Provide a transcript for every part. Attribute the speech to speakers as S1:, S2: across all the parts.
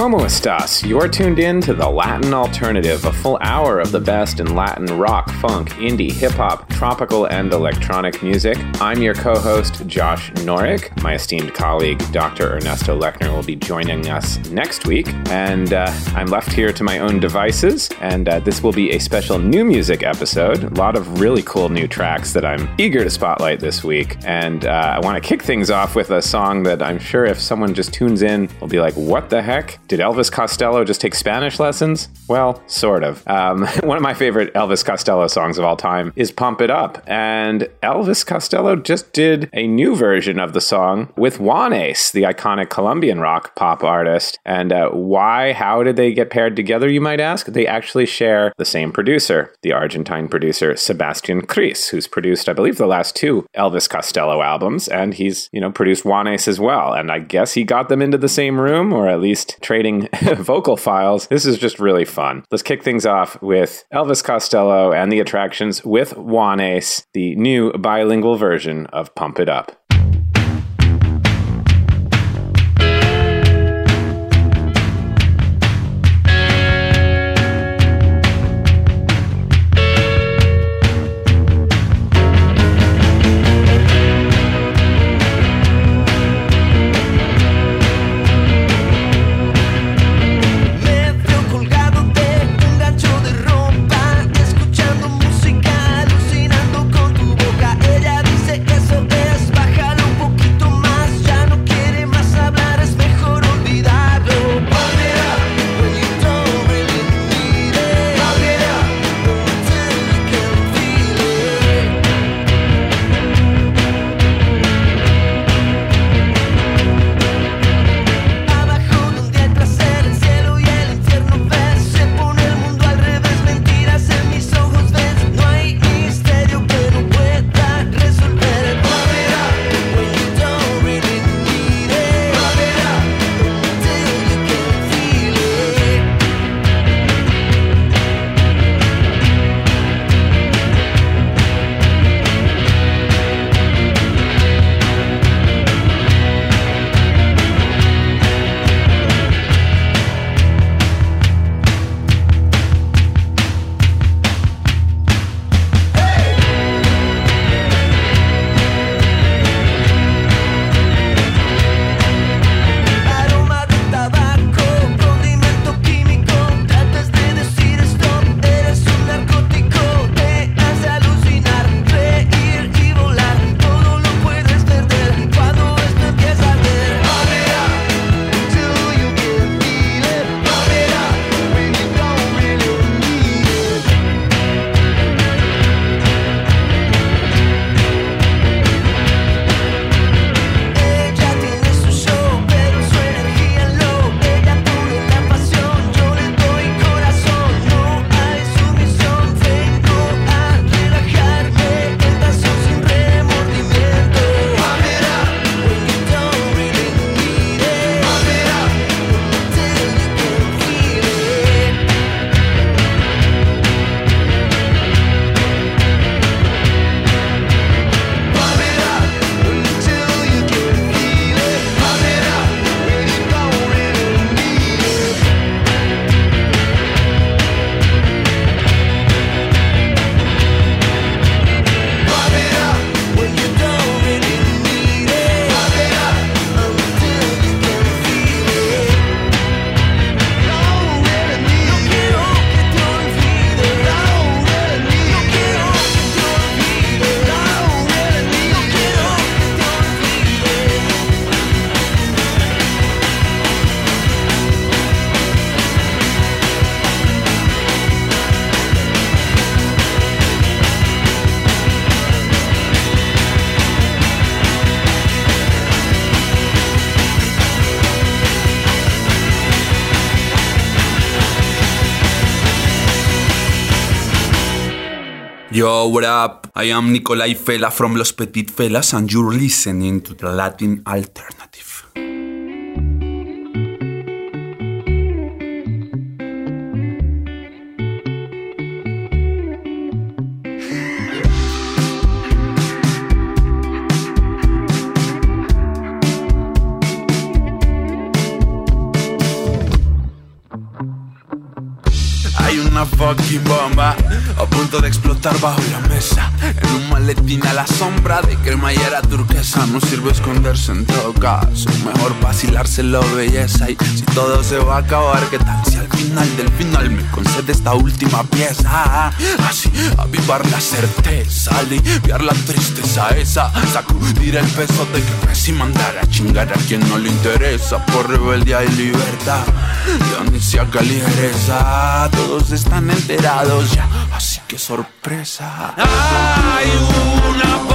S1: Como estas? You're tuned in to the Latin Alternative, a full hour of the best in Latin rock, funk, indie, hip hop, tropical, and electronic music. I'm your co host, Josh Norek. My esteemed colleague, Dr. Ernesto Lechner, will be joining us next week. And uh, I'm left here to my own devices, and uh, this will be a special new music episode. A lot of really cool new tracks that I'm eager to spotlight this week. And uh, I want to kick things off with a song that I'm sure if someone just tunes in, will be like, what the heck? Did Elvis Costello just take Spanish lessons? Well, sort of. Um, one of my favorite Elvis Costello songs of all time is Pump It Up. And Elvis Costello just did a new version of the song with Juanes, the iconic Colombian rock pop artist. And uh, why, how did they get paired together, you might ask? They actually share the same producer, the Argentine producer Sebastian Krys, who's produced, I believe, the last two Elvis Costello albums. And he's, you know, produced Juanes as well. And I guess he got them into the same room, or at least traded vocal files. This is just really fun. Let's kick things off with Elvis Costello and the attractions with Juanes, the new bilingual version of Pump It Up.
S2: What up? I am Nikolai Fela from Los Petit Felas and you're listening to the Latin Alternative. Hay una fucking bomba a punto de explotar bajo No sirve esconderse en todo caso, mejor vacilárselo belleza. Y si todo se va a acabar, ¿qué tal si al final del final me concede esta última pieza? Así avivar la certeza, aliviar la tristeza esa, sacudir el peso de que y mandar a chingar a quien no le interesa por rebeldía y libertad. Dionisio ligereza, todos están enterados ya, así que sorpresa.
S3: Hay una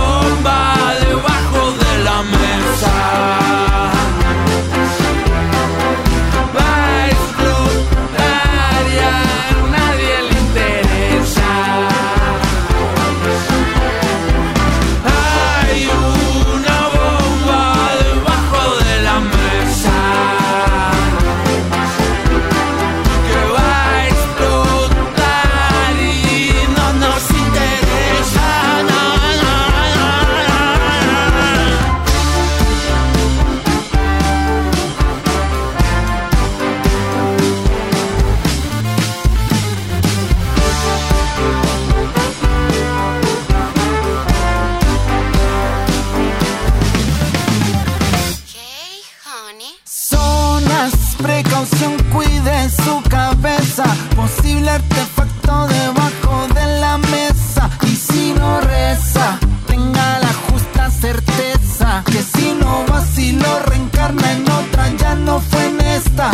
S3: reencarna en otra, ya no fue en esta.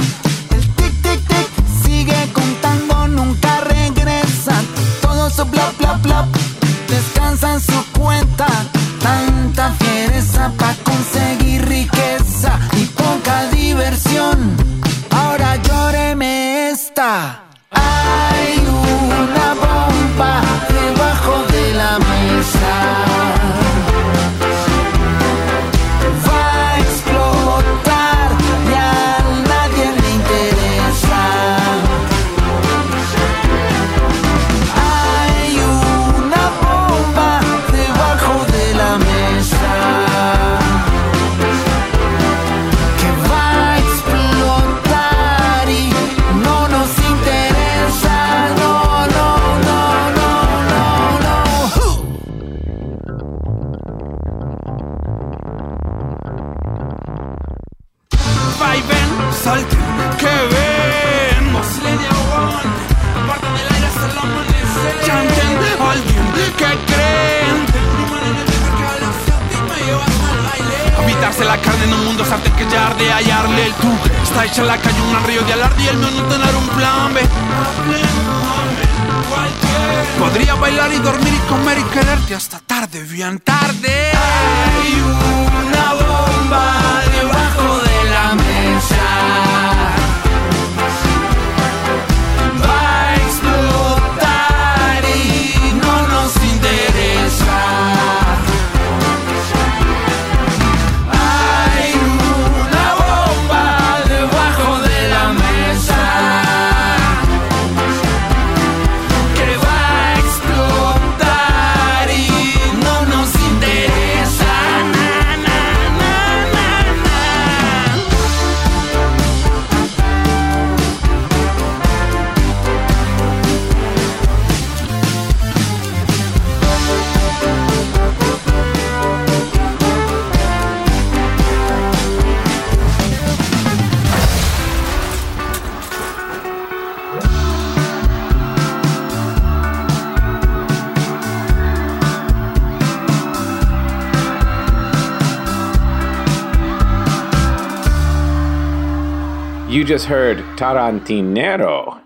S4: You just heard Tarantinero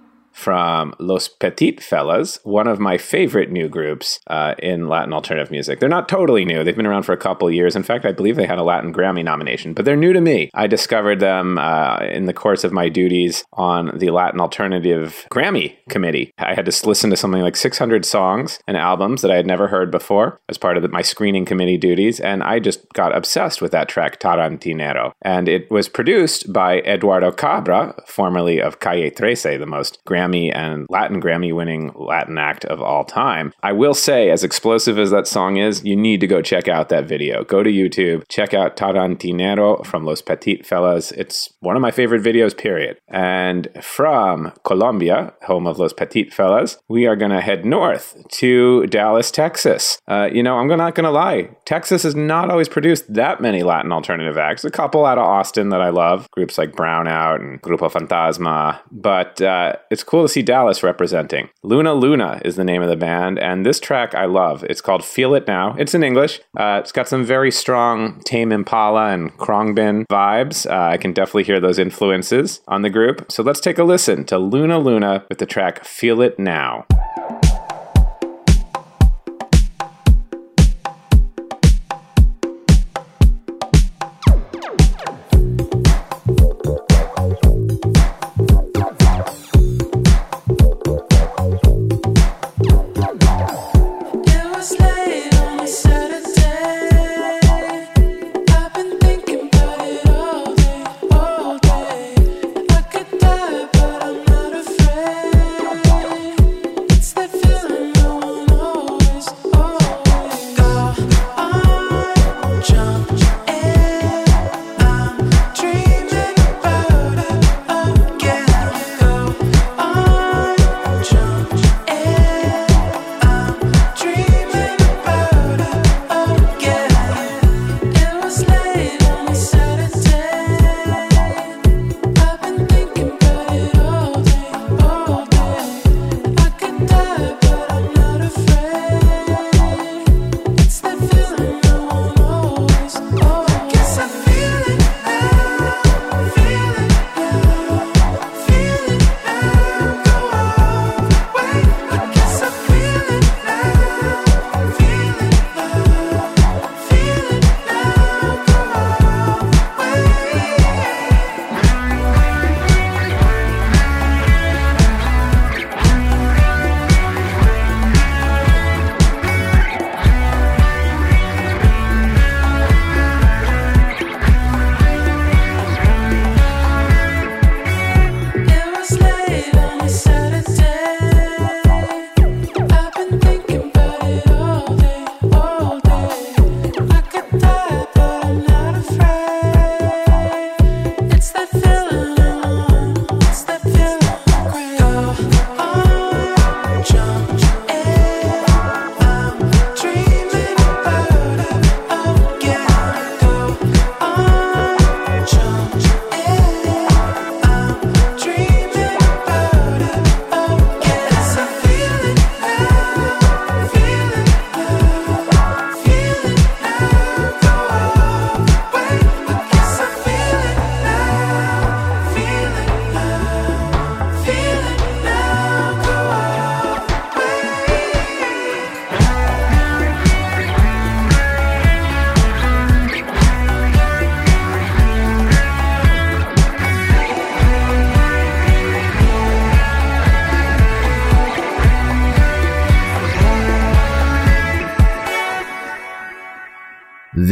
S4: from Los Petit Fellas, one of my favorite new groups uh, in Latin alternative music. They're not totally new. They've been around for a couple years. In fact, I believe they had a Latin Grammy nomination, but they're new to me. I discovered them uh, in the course of my duties on the Latin Alternative Grammy Committee. I had to listen to something like 600 songs and albums that I had never heard before as part of the, my screening committee duties, and I just got obsessed with that track, Tarantinero. And it was produced by Eduardo Cabra, formerly of Calle Trece, the most Grammy
S5: Grammy and Latin Grammy winning Latin act of all time. I will say, as explosive as that song is, you need to go check out that video. Go to YouTube, check out Tarantinero from Los Petit Fellas. It's one of my favorite videos, period. And from Colombia, home of Los Petit Fellas, we are going to head north to Dallas, Texas. Uh, you know, I'm not going to lie, Texas has not always produced that many Latin alternative acts. A couple out of Austin that I love, groups like Brownout and Grupo Fantasma. But uh, it's cool to see Dallas representing. Luna Luna is the name of the band, and this track I love. It's called Feel It Now. It's in English. Uh, it's got some very strong Tame Impala and Khruangbin vibes. Uh, I can definitely hear those influences on the group. So let's take a listen to Luna Luna with the track Feel It Now.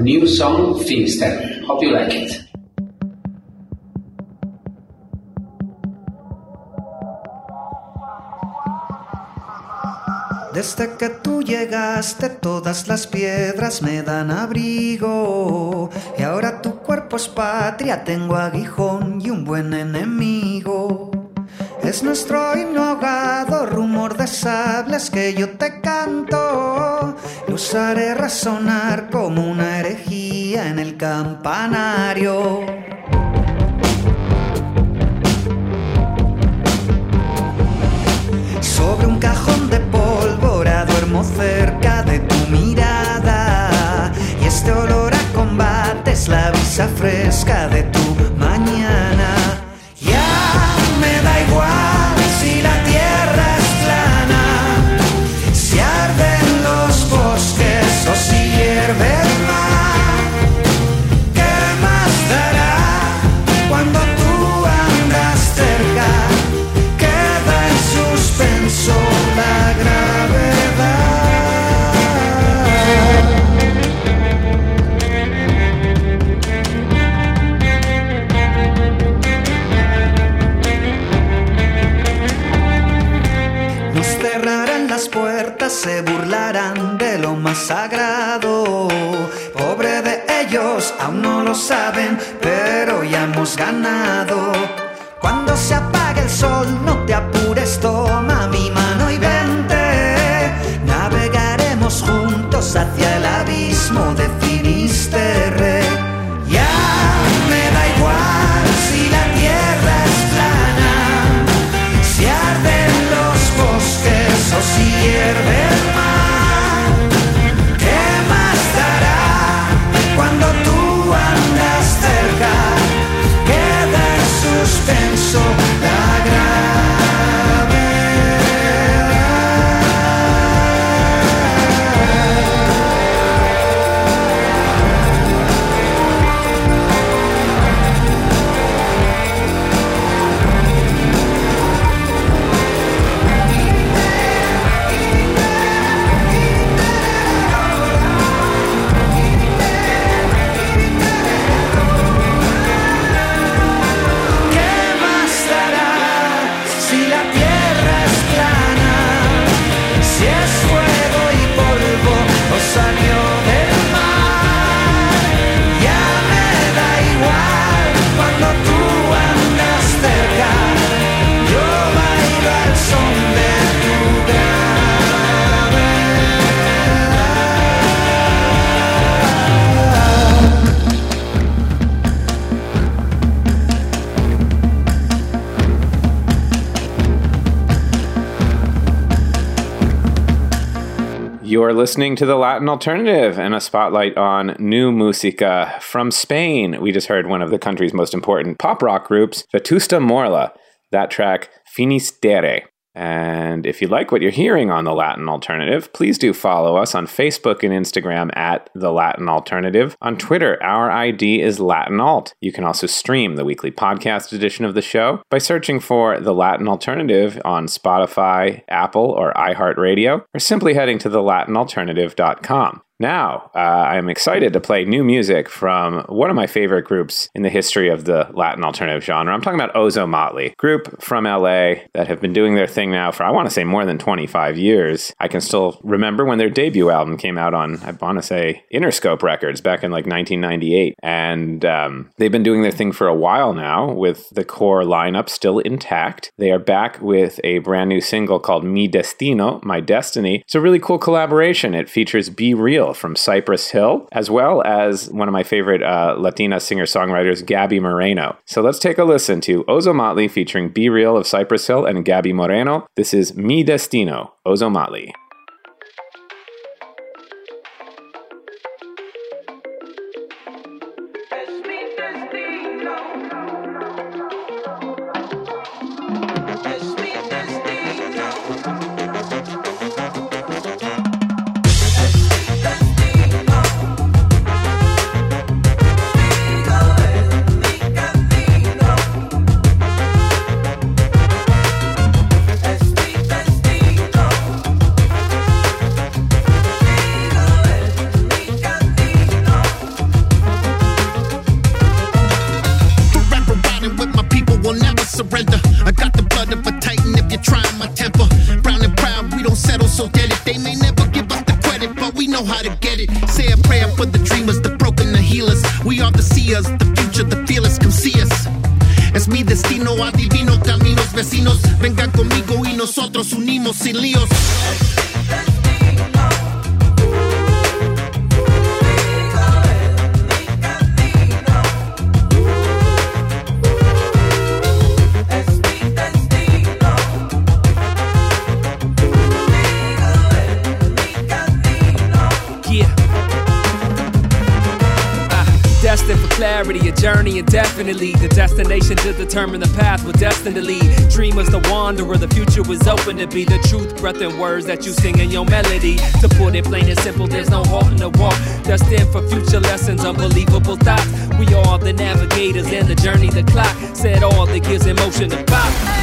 S6: New song, Finisterre. Hope you like it.
S7: Desde que tú llegaste todas las piedras me dan abrigo y ahora tu cuerpo es patria, tengo aguijón y un buen enemigo. Es nuestro himno rumor de sables que yo te canto. Usaré razonar como una herejía en el campanario. Sobre un cajón de pólvora duermo cerca de tu mirada. Y este olor a combate es la brisa fresca de tu mañana. Ya me da igual lo saben, pero ya hemos ganado.
S4: You're listening to the Latin Alternative and a spotlight on new musica from Spain. We just heard one of the country's most important pop rock groups, Vetusta Morla. That track, Finisterre. And if you like what you're hearing on the Latin Alternative, please do follow us on Facebook and Instagram at the Latin Alternative. On Twitter, our ID is Latin Alt. You can also stream the weekly podcast edition of the show by searching for the Latin Alternative on Spotify, Apple, or iHeartRadio, or simply heading to thelatinalternative.com. Now, uh, I'm excited to play new music from one of my favorite groups in the history of the Latin alternative genre. I'm talking about Ozomatli, group from LA that have been doing their thing now for, I want to say, more than 25 years. I can still remember when their debut album came out on, I want to say, Interscope Records back in like 1998. And um, they've been doing their thing for a while now with the core lineup still intact. They are back with a brand new single called Mi Destino, My Destiny. It's a really cool collaboration. It features B-Real from Cypress Hill, as well as one of my favorite uh, Latina singer songwriters, Gaby Moreno. So let's take a listen to Ozomatli featuring B-Real of Cypress Hill and Gaby Moreno. This is Mi Destino, Ozomatli. clarity,
S8: a journey indefinitely. The destination to determine the path we're destined to lead. Dreamers, the wanderer, the future was open to be. The truth, breath, and words that you sing in your melody. To put it plain and simple, there's no halt in the walk. Destined for future lessons, unbelievable thoughts. We are the navigators and the journey, the clock. Set all that gives emotion to pop.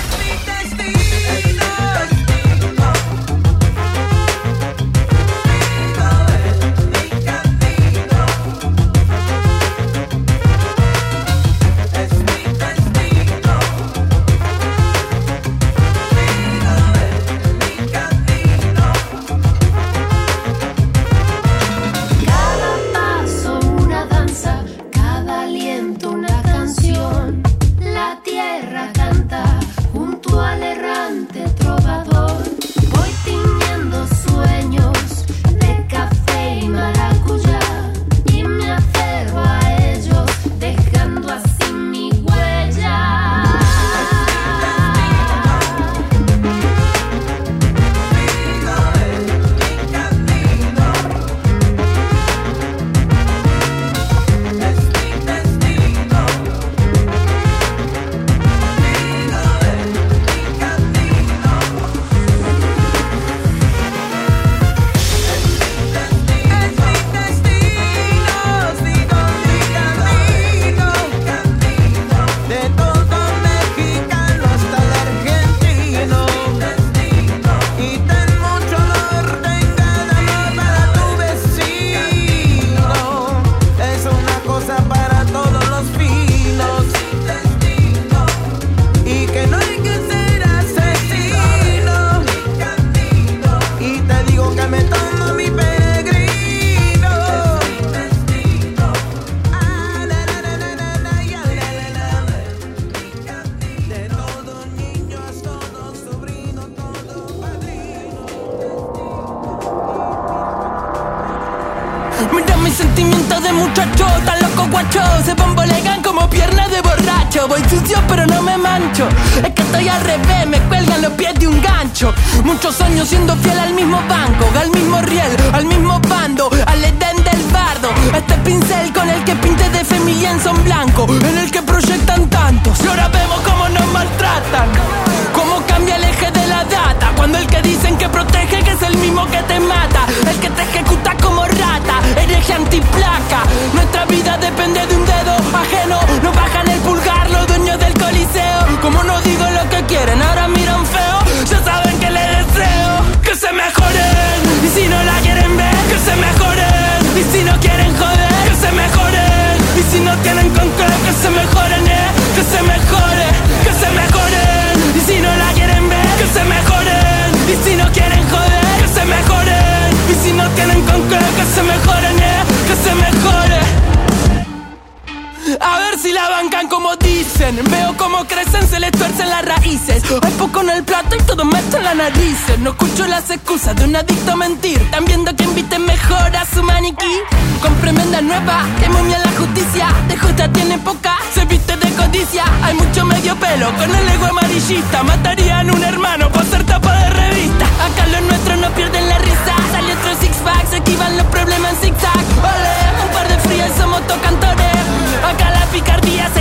S8: Matarían un hermano por ser tapa de revista. Acá los nuestros no pierden la
S9: risa. Sale otro six pack, se esquivan los problemas en zig zag Olé, un par de frías somos tocantores. Acá la picardía se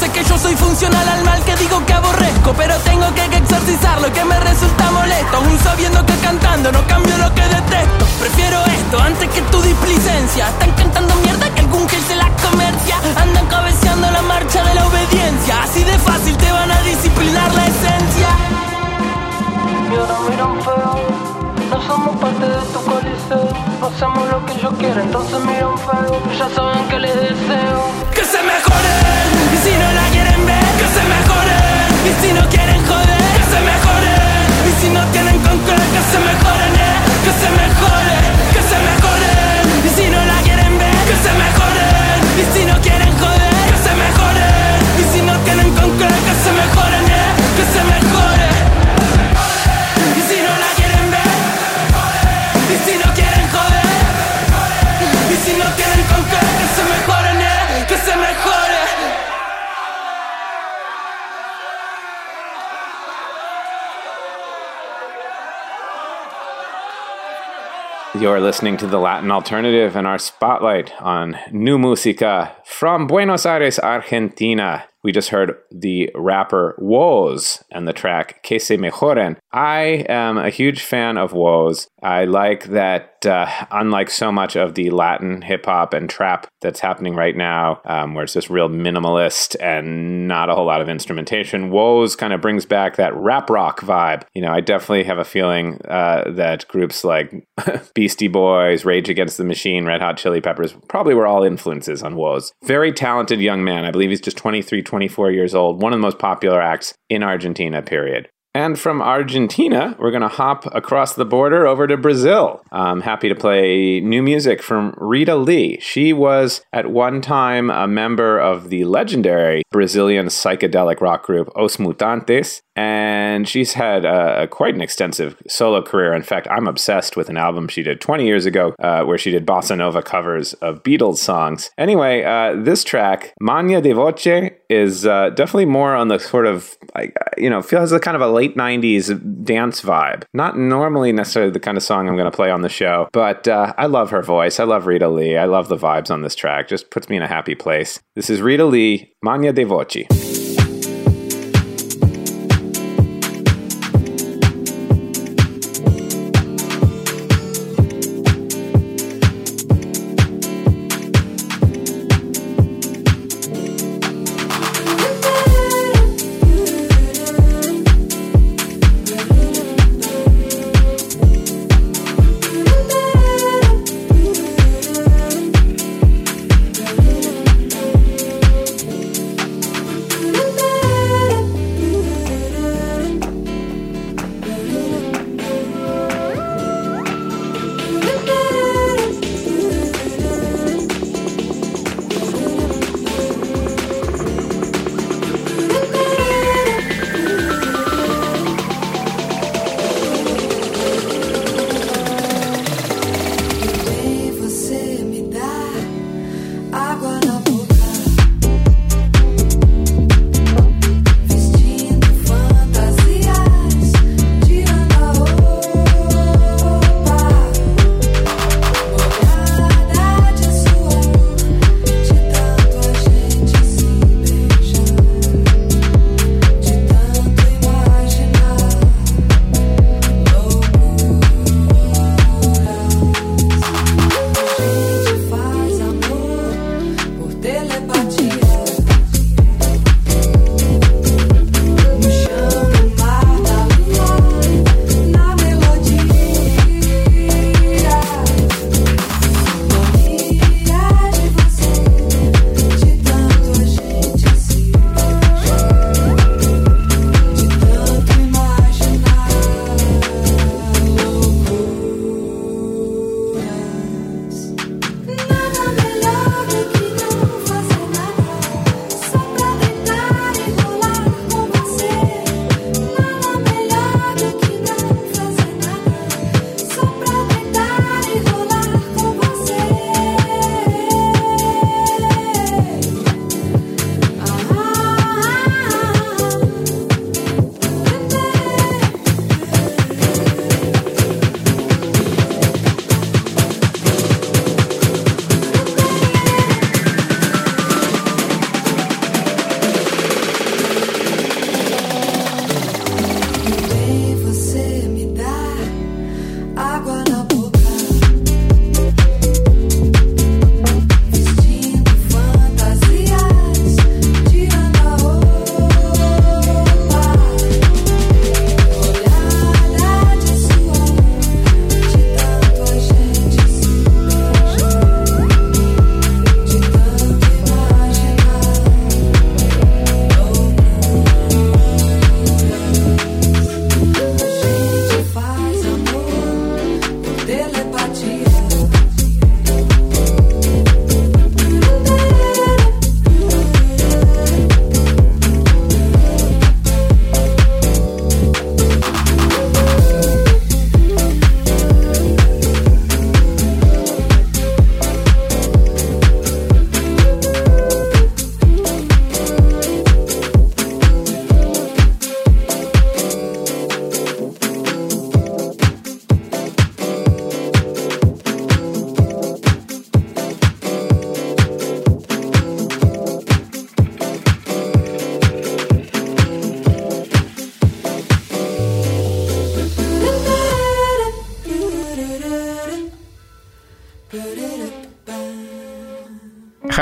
S9: sé que yo soy funcional al mal que digo que aborrezco, pero tengo que exorcizar lo que me resulta molesto, aún sabiendo que cantando no cambio lo que detesto. Prefiero esto antes que tu displicencia. Están cantando mierda que algún que se la comercia. Andan cabeceando la marcha de la obediencia. Así de fácil te van a disciplinar la esencia.
S10: Y ahora miran feo. No somos parte de tu coliseo Hacemos lo que yo quiero, entonces miran feo Ya saben que les deseo
S9: Que se mejoren y
S11: si no
S9: la quieren ver, que se mejoren. Y si no quieren joder, que se mejoren. Y si no tienen control, que se mejoren, eh, que se mejoren.
S4: You're listening to the Latin Alternative and our spotlight on new música from Buenos Aires, Argentina. We just heard the rapper WOS and the track Que se mejoren. I am a huge fan of WOS. I like that, uh, unlike so much of the Latin hip hop and trap that's happening right now, um, where it's just real minimalist and not a whole lot of instrumentation, WOS kind of brings back that rap rock vibe. You know, I definitely have a feeling uh, that groups like Beastie Boys, Rage Against the Machine, Red Hot Chili Peppers probably were all influences on WOS. Very talented young man. I believe he's just 23, 24 years old, one of the most popular acts in Argentina, period. And from Argentina, we're going to hop across the border over to Brazil. I'm happy to play new music from Rita Lee. She was at one time a member of the legendary Brazilian psychedelic rock group Os Mutantes, and she's had uh, quite an extensive solo career. In fact, I'm obsessed with an album she did 20 years ago uh, where she did bossa nova covers of Beatles songs. Anyway, uh, this track, Mania de Voce, is uh, definitely more on the sort of, you know, feels like kind of a late 90s dance vibe. Not normally necessarily the kind of song I'm going to play on the show, but uh, I love her voice. I love Rita Lee. I love the vibes on this track. Just puts me in a happy place. This is Rita Lee, Mania de Voce.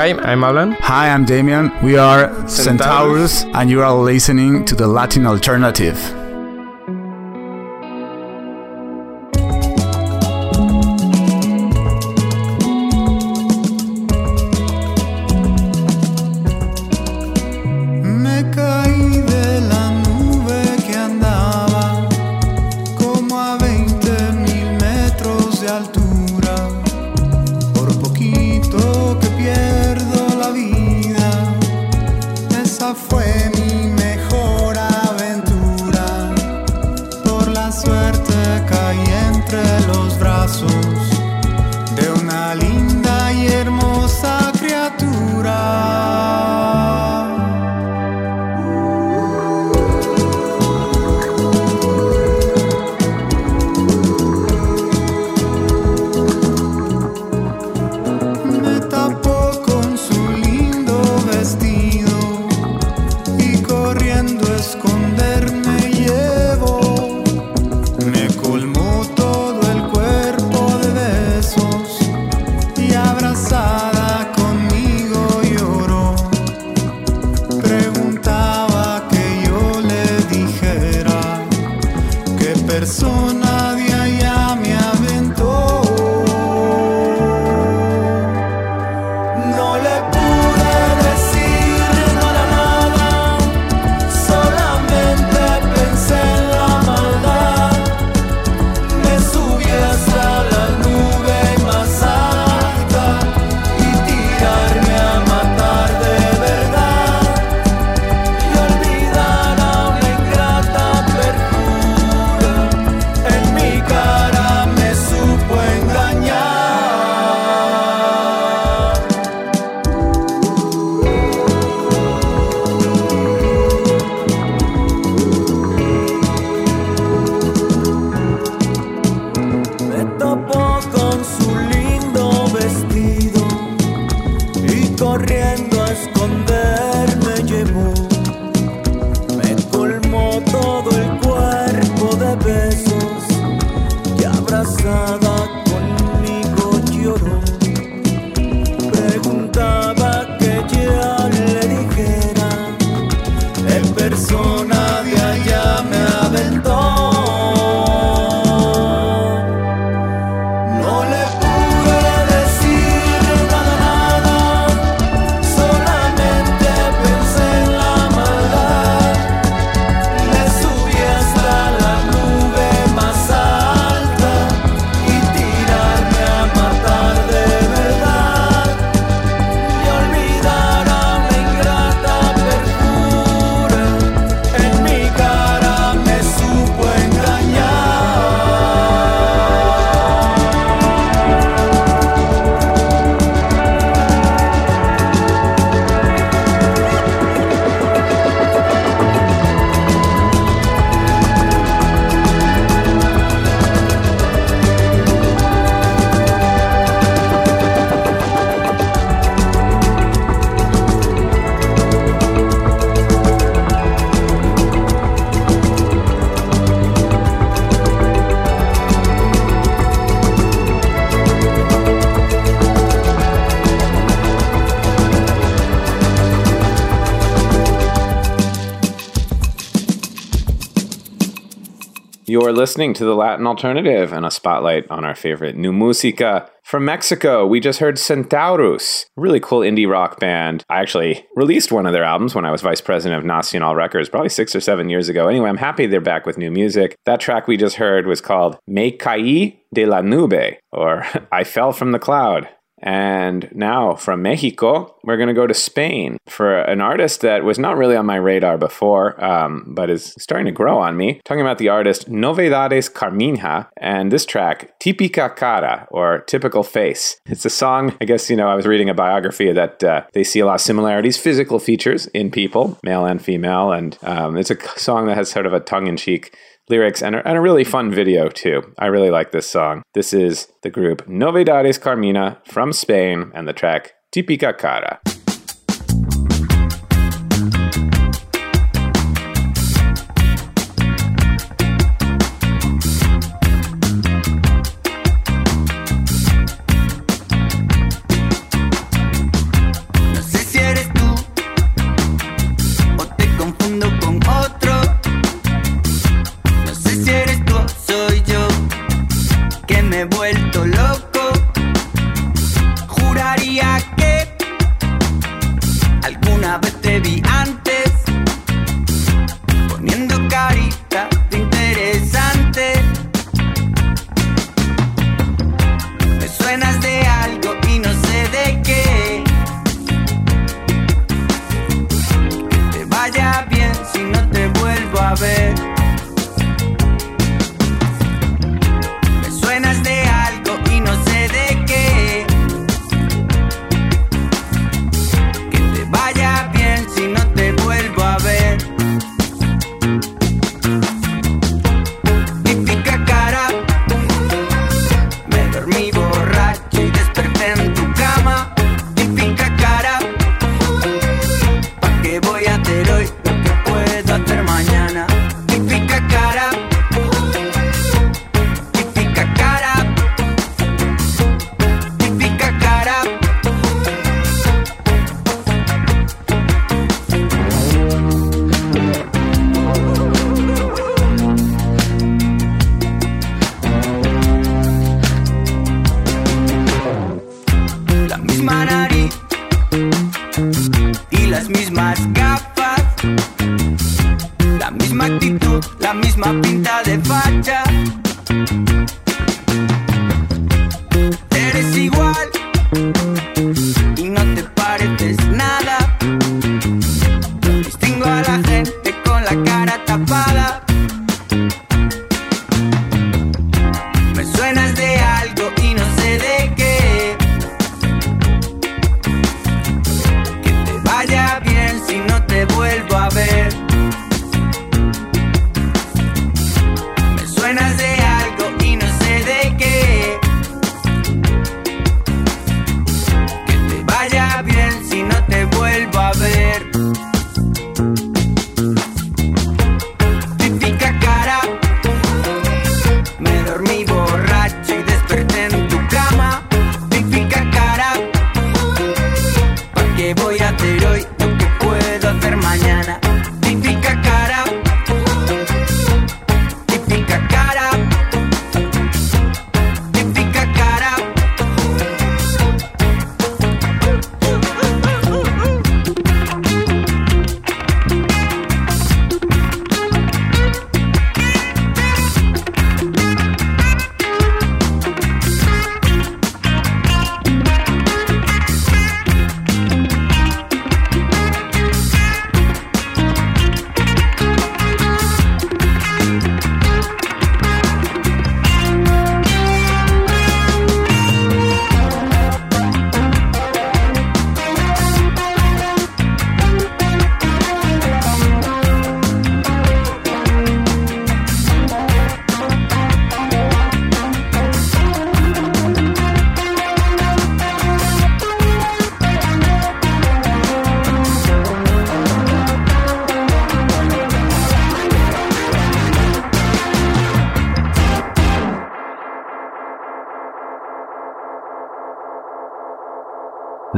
S11: Hi, I'm Alan.
S12: Hi, I'm Damian. We are Centaurus, and you are listening to the Latin Alternative.
S4: You're listening to the Latin Alternative and a spotlight on our favorite new musica. From Mexico, we just heard Centaurus, really cool indie rock band. I actually released one of their albums when I was vice president of Nacional Records, probably six or seven years ago. Anyway, I'm happy they're back with new music. That track we just heard was called Me Caí de la Nube, or I Fell from the Cloud. And now from Mexico, we're going to go to Spain for an artist that was not really on my radar before, um, but is starting to grow on me. Talking about the artist Novedades Carminha and this track, Típica Cara, or Typical Face. It's a song, I guess, you know, I was reading a biography that uh, they see a lot of similarities, physical features in people, male and female. And um, it's a song that has sort of a tongue in cheek lyrics and a, and a really fun video too. I really like this song. This is the group Novedades Carminha from Spain and the track Típica Cara.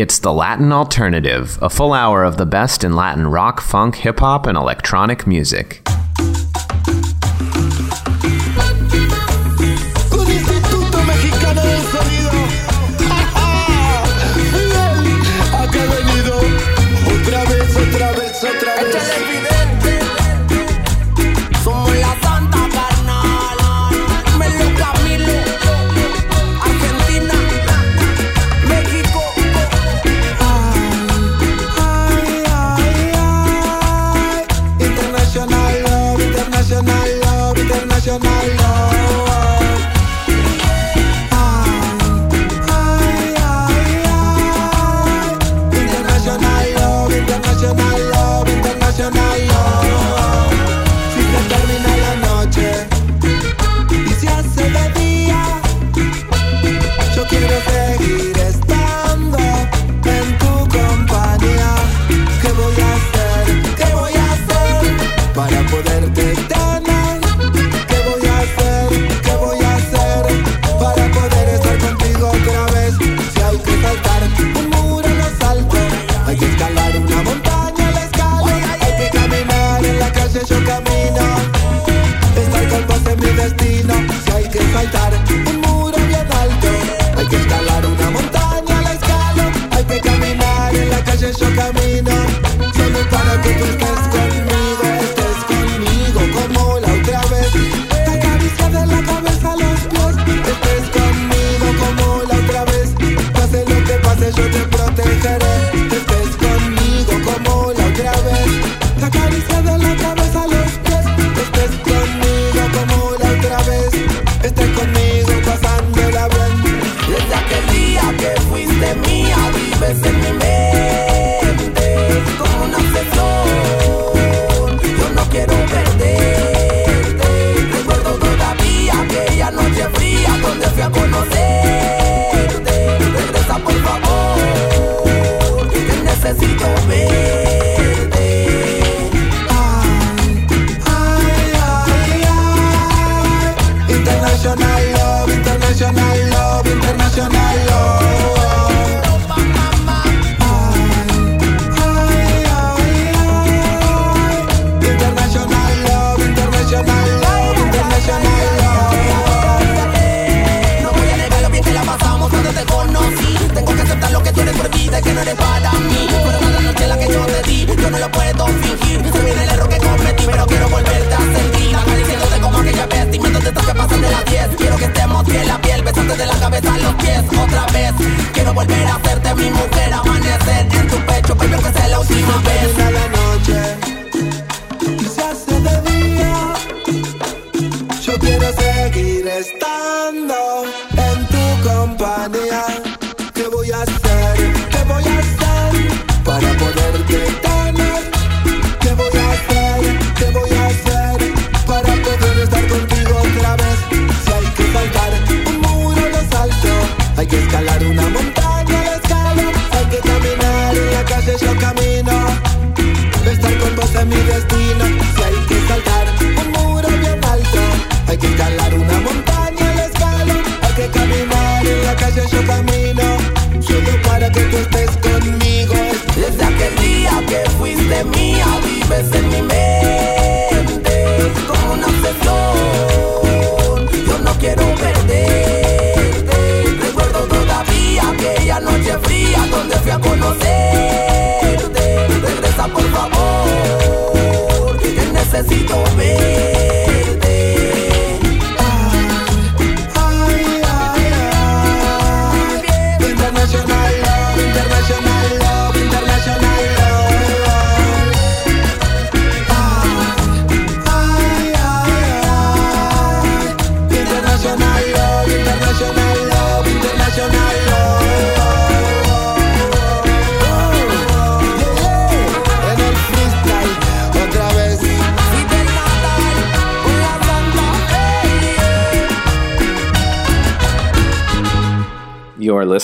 S13: It's the Latin Alternative, a full hour of the best in Latin rock, funk, hip hop, and electronic music.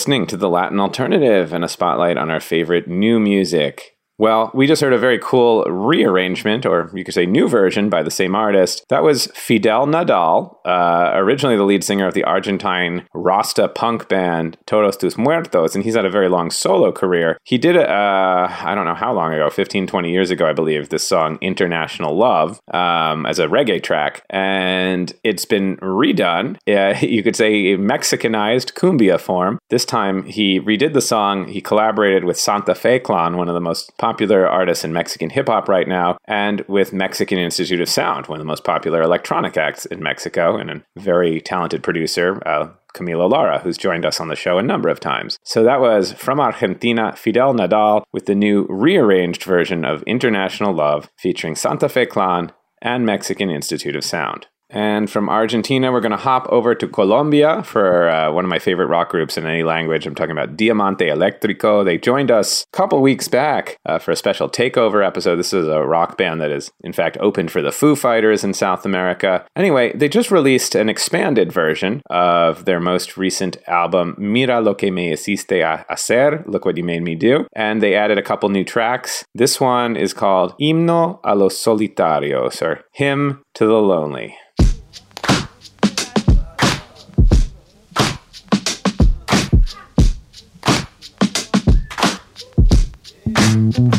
S4: Listening to the Latin Alternative and a spotlight on our favorite new music. Well, we just heard a very cool rearrangement, or you could say new version, by the same artist. That was Fidel Nadal, uh, originally the lead singer of the Argentine Rasta punk band Todos Tus Muertos, and he's had a very long solo career. He did it, uh, I don't know how long ago, 15, 20 years ago, I believe, this song International Love um, as a reggae track, and it's been redone. Uh, you could say Mexicanized cumbia form. This time he redid the song, he collaborated with Santa Fe Clan, one of the most popular artists in Mexican hip hop right now, and with Mexican Institute of Sound, one of the most popular electronic acts in Mexico, and a very talented producer, uh, Camilo Lara, who's joined us on the show a number of times. So that was from Argentina, Fidel Nadal, with the new rearranged version of International Love featuring Santa Fe Clan and Mexican Institute of Sound. And from Argentina, we're going to hop over to Colombia for uh, one of my favorite rock groups in any language. I'm talking about Diamante Electrico. They joined us a couple weeks back uh, for a special takeover episode. This is a rock band that is, in fact, opened for the Foo Fighters in South America. Anyway, they just released an expanded version of their most recent album, Mira lo que me hiciste a hacer, Look What You Made Me Do. And they added a couple new tracks. This one is called Himno a los Solitarios, or Hymn to the Lonely.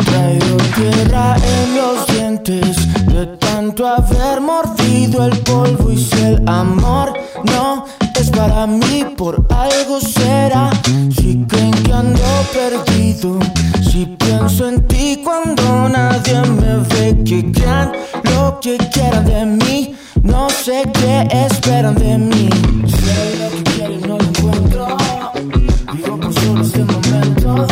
S14: Traigo tierra en los dientes de tanto haber mordido el polvo. Y si el amor no es para mí, por algo será. Si creen que ando perdido, si pienso en ti cuando nadie me ve, que crean lo que quieran de mí. No sé qué esperan de mí. Lo que quieren, no lo encuentro. Vivo por solo este momento.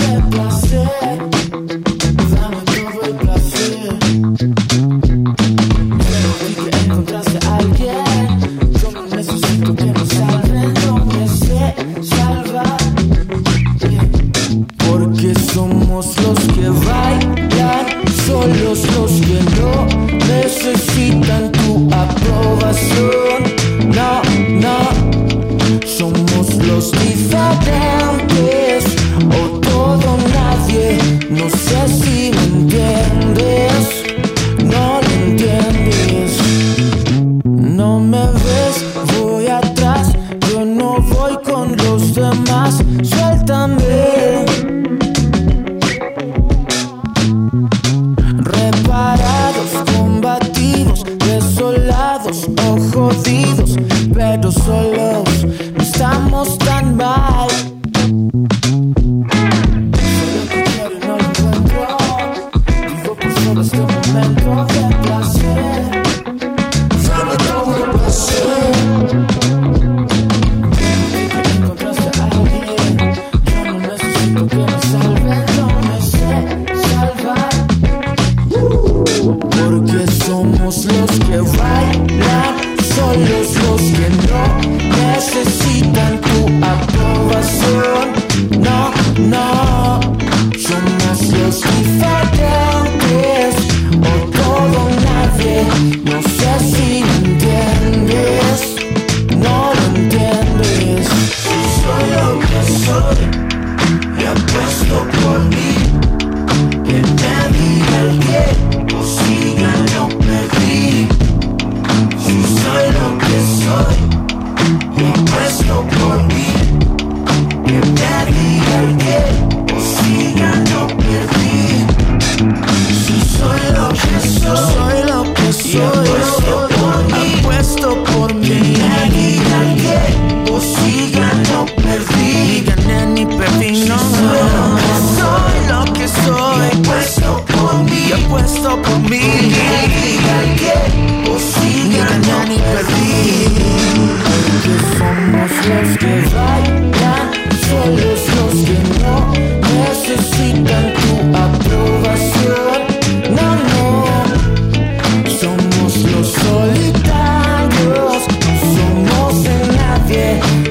S4: 蝴。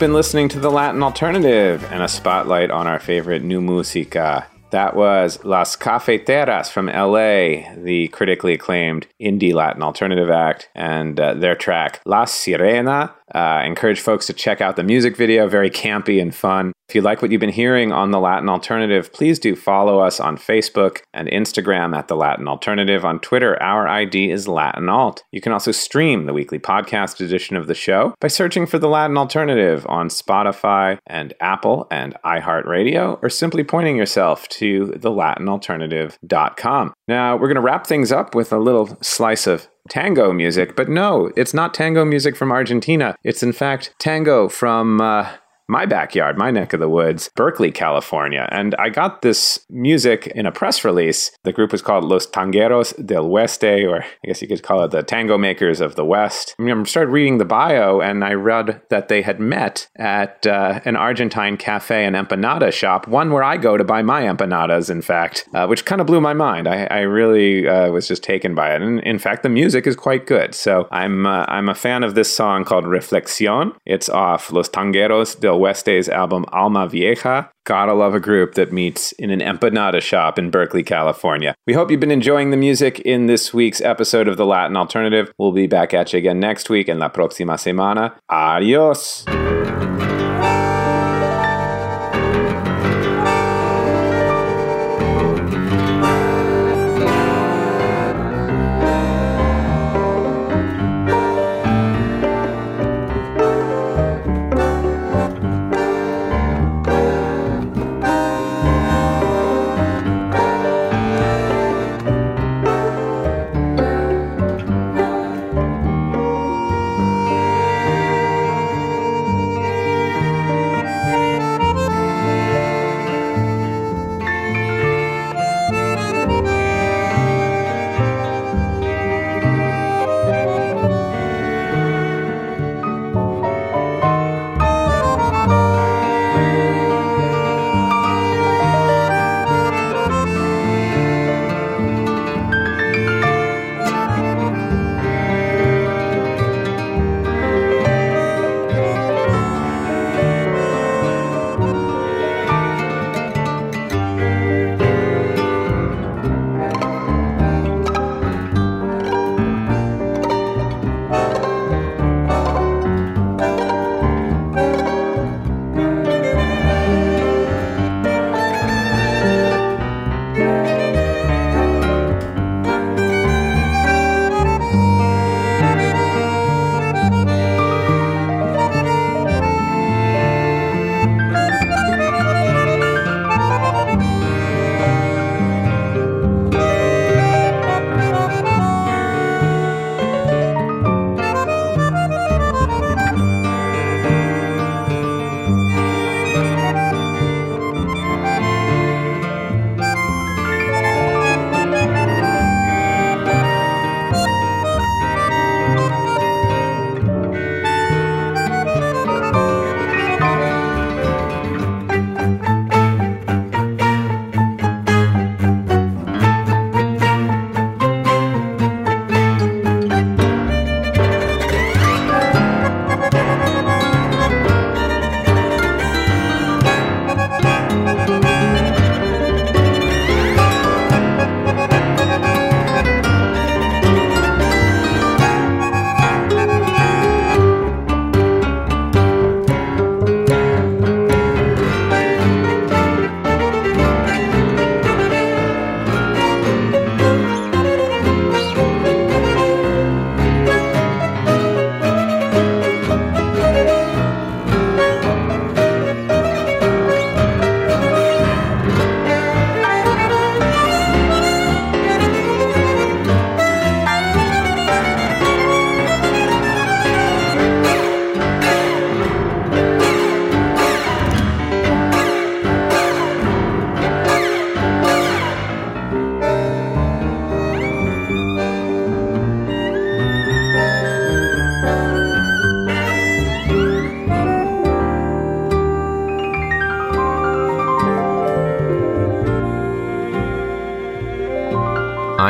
S4: Been listening to The Latin Alternative and a spotlight on our favorite new musica. That was Las Cafeteras from LA, the critically acclaimed indie Latin alternative act, and uh, their track La Sirena. Uh, encourage folks to check out the music video, very campy and fun. If you like what you've been hearing on The Latin Alternative, please do follow us on Facebook and Instagram at The Latin Alternative. On Twitter, our ID is Latin Alt. You can also stream the weekly podcast edition of the show by searching for The Latin Alternative on Spotify and Apple and iHeartRadio, or simply pointing yourself to thelatinalternative.com. Now, we're going to wrap things up with a little slice of tango music, but no, it's not tango music from Argentina. It's in fact tango from. Uh, my backyard, my neck of the woods, Berkeley, California. And I got this music in a press release. The group was called Los Tangueros del Oeste, or I guess you could call it the Tango Makers of the West. I, mean, I started reading the bio and I read that they had met at uh, an Argentine cafe and empanada shop, one where I go to buy my empanadas, in fact, uh, which kind of blew my mind. I, I really uh, was just taken by it. And in fact, the music is quite good. So I'm, uh, I'm a fan of this song called Reflexión. It's off Los Tangueros del Oeste's album Alma Vieja. Gotta love a group that meets in an empanada shop in Berkeley, California. We hope you've been enjoying the music in this week's episode of The Latin Alternative. We'll be back at you again next week and la próxima semana. Adios.